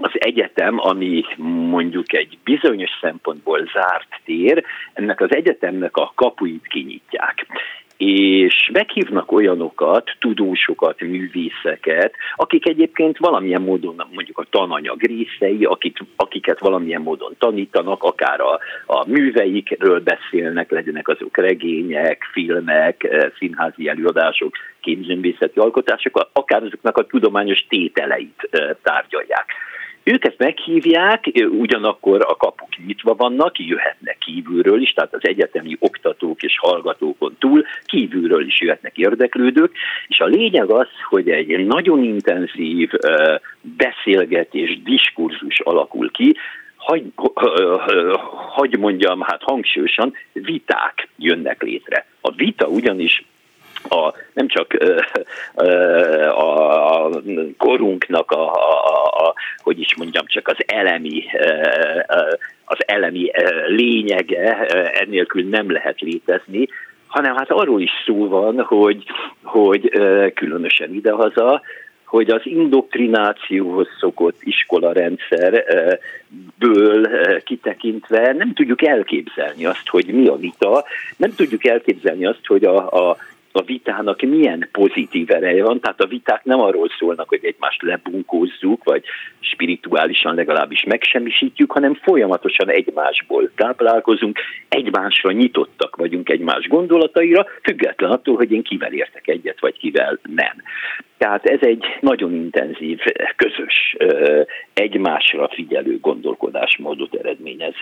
az egyetem, ami mondjuk egy bizonyos szempontból zárt tér, ennek az egyetemnek a kapuit kinyitják és meghívnak olyanokat, tudósokat, művészeket, akik egyébként valamilyen módon mondjuk a tananyag részei, akik, akiket valamilyen módon tanítanak, akár a, a műveikről beszélnek, legyenek azok regények, filmek, eh, színházi előadások, képzőművészeti alkotások, akár azoknak a tudományos tételeit eh, tárgyalják. Ők ezt meghívják, ugyanakkor a kapuk nyitva vannak, jöhetnek kívülről is, tehát az egyetemi oktatók és hallgatókon túl kívülről is jöhetnek érdeklődők, és a lényeg az, hogy egy nagyon intenzív beszélgetés, diskurzus alakul ki, hagy, hagy mondjam, hát hangsúlyosan, viták jönnek létre. A vita ugyanis a, nem csak a, a korunknak a, a, a, hogy is mondjam, csak az elemi, az elemi lényege, ennélkül nem lehet létezni, hanem hát arról is szó van, hogy, hogy különösen idehaza, hogy az indoktrinációhoz szokott iskolarendszerből kitekintve nem tudjuk elképzelni azt, hogy mi a vita, nem tudjuk elképzelni azt, hogy a, a a vitának milyen pozitív ereje van, tehát a viták nem arról szólnak, hogy egymást lebunkózzuk, vagy spirituálisan legalábbis megsemmisítjük, hanem folyamatosan egymásból táplálkozunk, egymásra nyitottak vagyunk egymás gondolataira, független attól, hogy én kivel értek egyet, vagy kivel nem. Tehát ez egy nagyon intenzív, közös, egymásra figyelő gondolkodásmódot eredményez.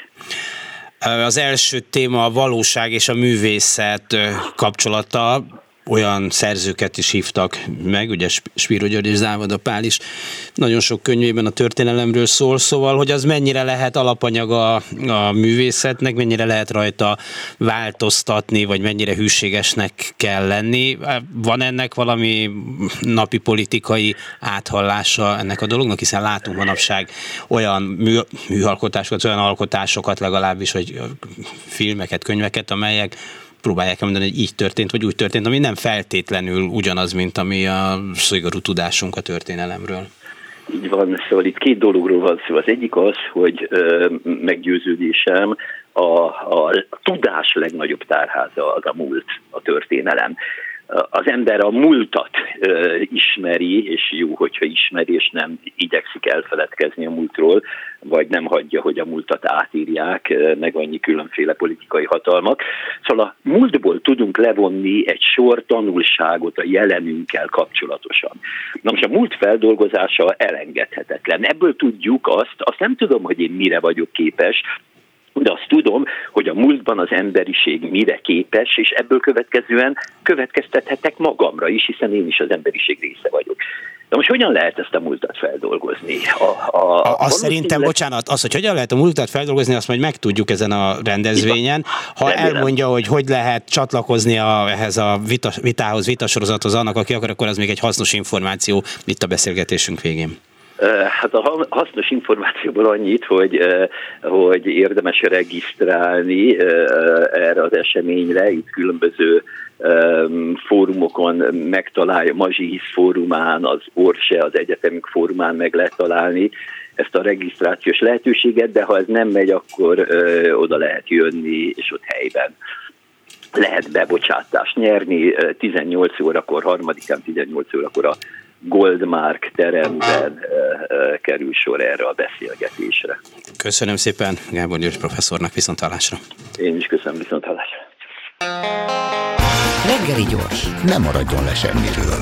Az első téma a valóság és a művészet kapcsolata olyan szerzőket is hívtak meg, ugye Spiro György és Závada Pál is nagyon sok könyvében a történelemről szól, szóval, hogy az mennyire lehet alapanyaga a művészetnek, mennyire lehet rajta változtatni, vagy mennyire hűségesnek kell lenni. Van ennek valami napi politikai áthallása ennek a dolognak, hiszen látunk manapság olyan mű, műalkotásokat, olyan alkotásokat legalábbis, hogy filmeket, könyveket, amelyek próbálják mondani, hogy így történt, vagy úgy történt, ami nem feltétlenül ugyanaz, mint ami a szigorú tudásunk a történelemről. Így van, szóval itt két dologról van szó. Az egyik az, hogy ö, meggyőződésem, a, a tudás legnagyobb tárháza az a múlt, a történelem az ember a múltat ismeri, és jó, hogyha ismeri, és nem igyekszik elfeledkezni a múltról, vagy nem hagyja, hogy a múltat átírják, meg annyi különféle politikai hatalmak. Szóval a múltból tudunk levonni egy sor tanulságot a jelenünkkel kapcsolatosan. Na most a múlt feldolgozása elengedhetetlen. Ebből tudjuk azt, azt nem tudom, hogy én mire vagyok képes, de azt tudom, hogy a múltban az emberiség mire képes, és ebből következően következtethetek magamra is, hiszen én is az emberiség része vagyok. De most hogyan lehet ezt a múltat feldolgozni? A, a, a, azt szerintem, bocsánat, az, hogy hogyan lehet a múltat feldolgozni, azt majd megtudjuk ezen a rendezvényen. Ha Remélem. elmondja, hogy hogy lehet csatlakozni a, ehhez a vita, vitához, vitasorozathoz annak, aki akar, akkor az még egy hasznos információ itt a beszélgetésünk végén. Hát a hasznos információból annyit, hogy, hogy érdemes regisztrálni erre az eseményre, itt különböző fórumokon megtalálja, Mazsihisz fórumán, az Orse, az egyetemük fórumán meg lehet találni ezt a regisztrációs lehetőséget, de ha ez nem megy, akkor oda lehet jönni, és ott helyben lehet bebocsátást nyerni. 18 órakor, harmadikán 18 órakor a Goldmark teremben kerül sor erre a beszélgetésre. Köszönöm szépen Gábor György professzornak, viszontalásra. Én is köszönöm, viszontalásra. Reggeli gyors, nem maradjon le semmiről.